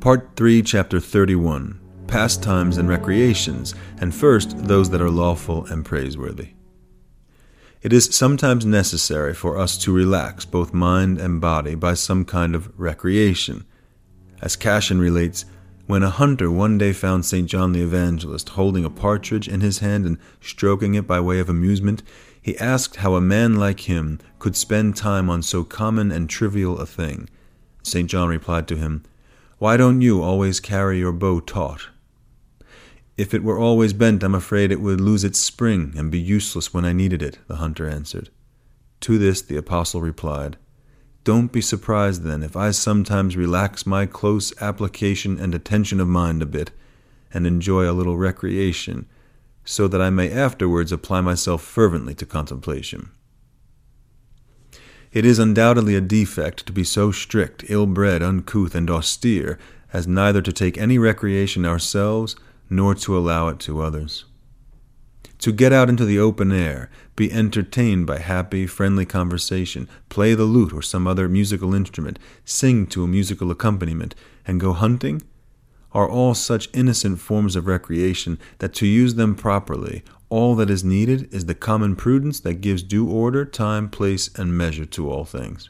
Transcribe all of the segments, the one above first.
Part 3, Chapter 31 Pastimes and Recreations, and first those that are lawful and praiseworthy. It is sometimes necessary for us to relax both mind and body by some kind of recreation. As Cassian relates, when a hunter one day found St. John the Evangelist holding a partridge in his hand and stroking it by way of amusement, he asked how a man like him could spend time on so common and trivial a thing. St. John replied to him, why don't you always carry your bow taut? If it were always bent, I'm afraid it would lose its spring and be useless when I needed it, the hunter answered. To this the apostle replied, Don't be surprised then if I sometimes relax my close application and attention of mind a bit, and enjoy a little recreation, so that I may afterwards apply myself fervently to contemplation. It is undoubtedly a defect to be so strict, ill bred, uncouth, and austere as neither to take any recreation ourselves nor to allow it to others. To get out into the open air, be entertained by happy, friendly conversation, play the lute or some other musical instrument, sing to a musical accompaniment, and go hunting, are all such innocent forms of recreation that to use them properly all that is needed is the common prudence that gives due order, time, place, and measure to all things.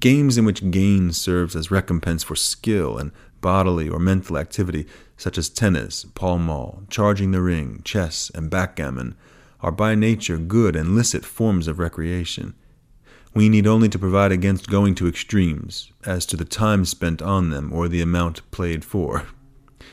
Games in which gain serves as recompense for skill and bodily or mental activity, such as tennis, pall mall, charging the ring, chess, and backgammon, are by nature good and licit forms of recreation. We need only to provide against going to extremes as to the time spent on them or the amount played for.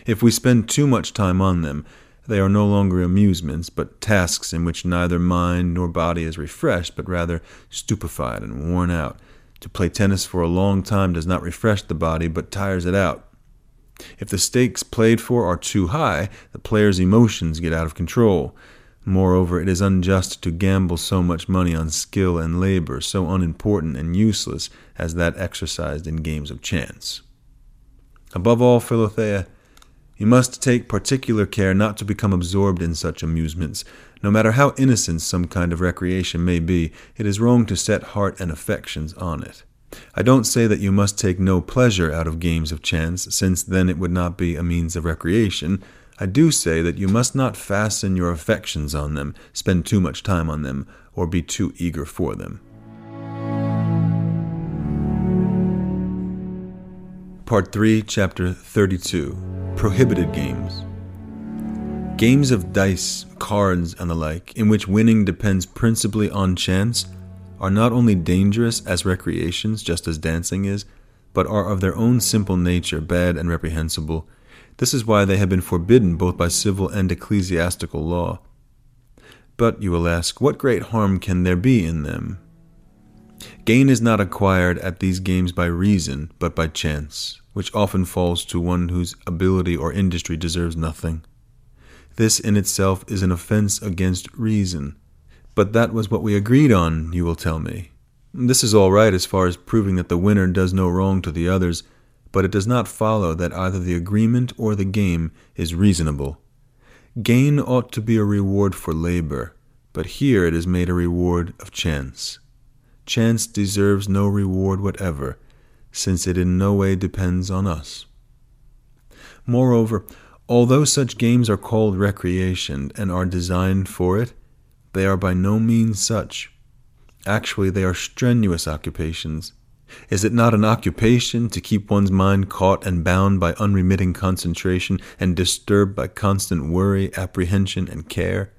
If we spend too much time on them, they are no longer amusements, but tasks in which neither mind nor body is refreshed, but rather stupefied and worn out. To play tennis for a long time does not refresh the body, but tires it out. If the stakes played for are too high, the player's emotions get out of control. Moreover, it is unjust to gamble so much money on skill and labor, so unimportant and useless as that exercised in games of chance. Above all, Philothea, you must take particular care not to become absorbed in such amusements. No matter how innocent some kind of recreation may be, it is wrong to set heart and affections on it. I don't say that you must take no pleasure out of games of chance, since then it would not be a means of recreation. I do say that you must not fasten your affections on them, spend too much time on them, or be too eager for them. Part 3, Chapter 32 prohibited games. Games of dice, cards, and the like, in which winning depends principally on chance, are not only dangerous as recreations, just as dancing is, but are of their own simple nature bad and reprehensible. This is why they have been forbidden both by civil and ecclesiastical law. But, you will ask, what great harm can there be in them? Gain is not acquired at these games by reason, but by chance which often falls to one whose ability or industry deserves nothing. This in itself is an offense against reason. But that was what we agreed on, you will tell me. This is all right as far as proving that the winner does no wrong to the others, but it does not follow that either the agreement or the game is reasonable. Gain ought to be a reward for labor, but here it is made a reward of chance. Chance deserves no reward whatever, since it in no way depends on us. Moreover, although such games are called recreation and are designed for it, they are by no means such. Actually, they are strenuous occupations. Is it not an occupation to keep one's mind caught and bound by unremitting concentration and disturbed by constant worry, apprehension, and care?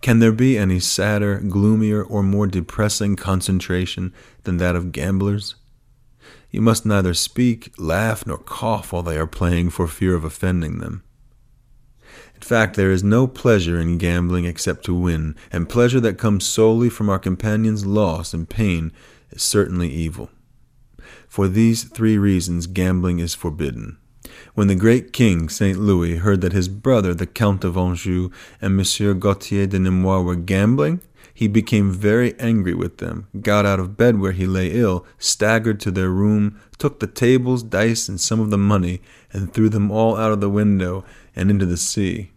Can there be any sadder, gloomier, or more depressing concentration than that of gamblers? You must neither speak, laugh, nor cough while they are playing for fear of offending them. In fact, there is no pleasure in gambling except to win, and pleasure that comes solely from our companion's loss and pain is certainly evil. For these three reasons, gambling is forbidden. When the great king, St. Louis, heard that his brother, the Count of Anjou, and Monsieur Gautier de Nemours were gambling, he became very angry with them, got out of bed where he lay ill, staggered to their room, took the tables, dice, and some of the money, and threw them all out of the window and into the sea.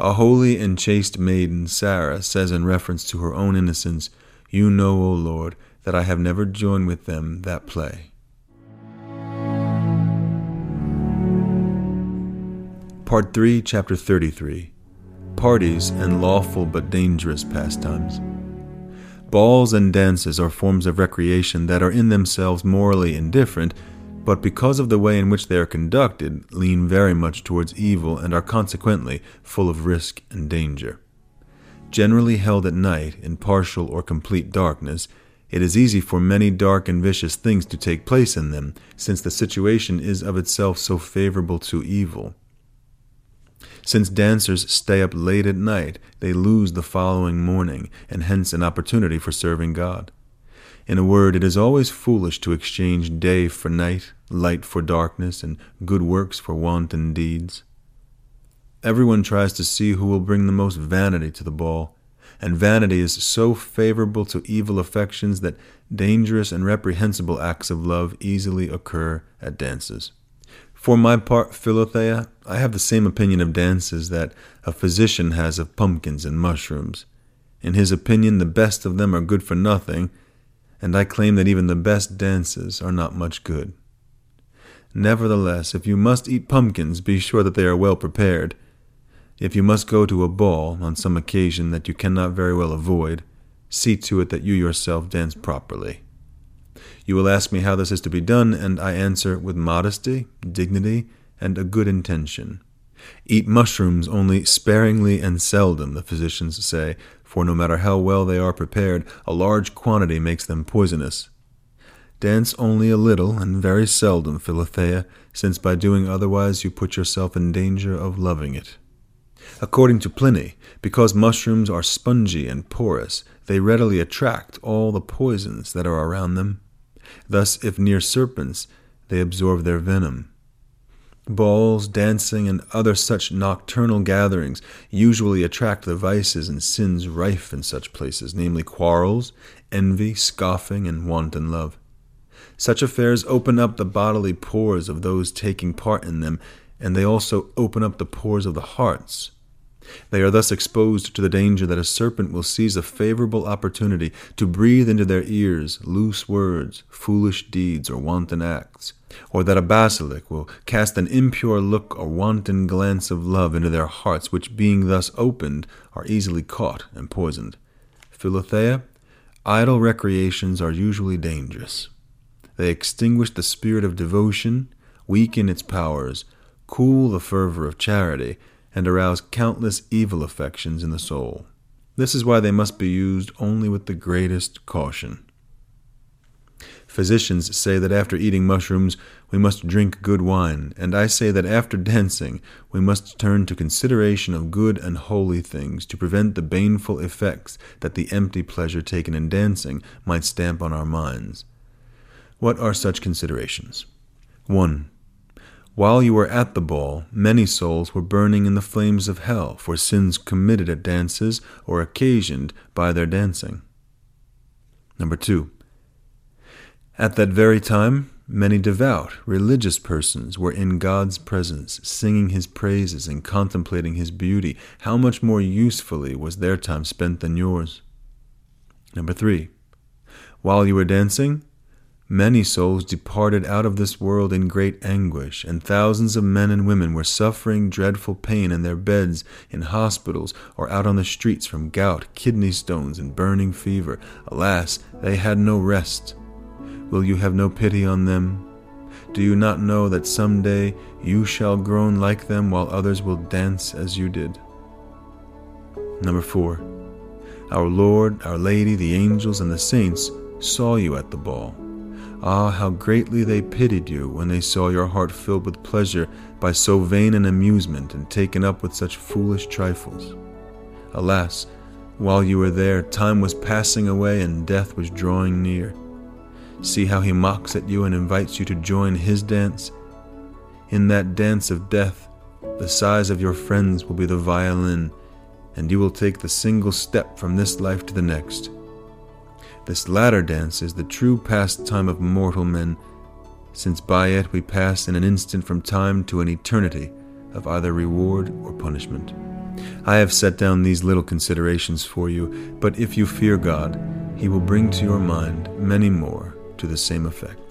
A holy and chaste maiden, Sarah, says in reference to her own innocence, You know, O Lord, that I have never joined with them that play. Part 3, Chapter 33 Parties and Lawful but Dangerous Pastimes. Balls and dances are forms of recreation that are in themselves morally indifferent, but because of the way in which they are conducted, lean very much towards evil and are consequently full of risk and danger. Generally held at night in partial or complete darkness, it is easy for many dark and vicious things to take place in them, since the situation is of itself so favorable to evil. Since dancers stay up late at night, they lose the following morning, and hence an opportunity for serving God. In a word, it is always foolish to exchange day for night, light for darkness, and good works for wanton deeds. Everyone tries to see who will bring the most vanity to the ball, and vanity is so favorable to evil affections that dangerous and reprehensible acts of love easily occur at dances. For my part, Philothea, I have the same opinion of dances that a physician has of pumpkins and mushrooms. In his opinion, the best of them are good for nothing, and I claim that even the best dances are not much good. Nevertheless, if you must eat pumpkins, be sure that they are well prepared, if you must go to a ball on some occasion that you cannot very well avoid, see to it that you yourself dance properly. You will ask me how this is to be done, and I answer with modesty, dignity, and a good intention. Eat mushrooms only sparingly and seldom, the physicians say, for no matter how well they are prepared, a large quantity makes them poisonous. Dance only a little and very seldom, Philothea, since by doing otherwise you put yourself in danger of loving it. According to Pliny, because mushrooms are spongy and porous, they readily attract all the poisons that are around them. Thus, if near serpents, they absorb their venom. Balls, dancing, and other such nocturnal gatherings usually attract the vices and sins rife in such places, namely quarrels, envy, scoffing, and wanton love. Such affairs open up the bodily pores of those taking part in them, and they also open up the pores of the hearts they are thus exposed to the danger that a serpent will seize a favorable opportunity to breathe into their ears loose words, foolish deeds, or wanton acts, or that a basilisk will cast an impure look or wanton glance of love into their hearts, which, being thus opened, are easily caught and poisoned. Philothea, idle recreations are usually dangerous. They extinguish the spirit of devotion, weaken its powers, cool the fervor of charity, and arouse countless evil affections in the soul. This is why they must be used only with the greatest caution. Physicians say that after eating mushrooms we must drink good wine, and I say that after dancing we must turn to consideration of good and holy things to prevent the baneful effects that the empty pleasure taken in dancing might stamp on our minds. What are such considerations? 1. While you were at the ball, many souls were burning in the flames of hell for sins committed at dances or occasioned by their dancing. Number two, at that very time, many devout, religious persons were in God's presence, singing His praises and contemplating His beauty. How much more usefully was their time spent than yours? Number three, while you were dancing, Many souls departed out of this world in great anguish, and thousands of men and women were suffering dreadful pain in their beds, in hospitals, or out on the streets from gout, kidney stones, and burning fever. Alas, they had no rest. Will you have no pity on them? Do you not know that some day you shall groan like them while others will dance as you did? Number four, our Lord, our Lady, the angels, and the saints saw you at the ball. Ah, how greatly they pitied you when they saw your heart filled with pleasure by so vain an amusement and taken up with such foolish trifles. Alas, while you were there, time was passing away and death was drawing near. See how he mocks at you and invites you to join his dance. In that dance of death, the sighs of your friends will be the violin, and you will take the single step from this life to the next. This latter dance is the true pastime of mortal men, since by it we pass in an instant from time to an eternity of either reward or punishment. I have set down these little considerations for you, but if you fear God, He will bring to your mind many more to the same effect.